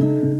Mm-hmm.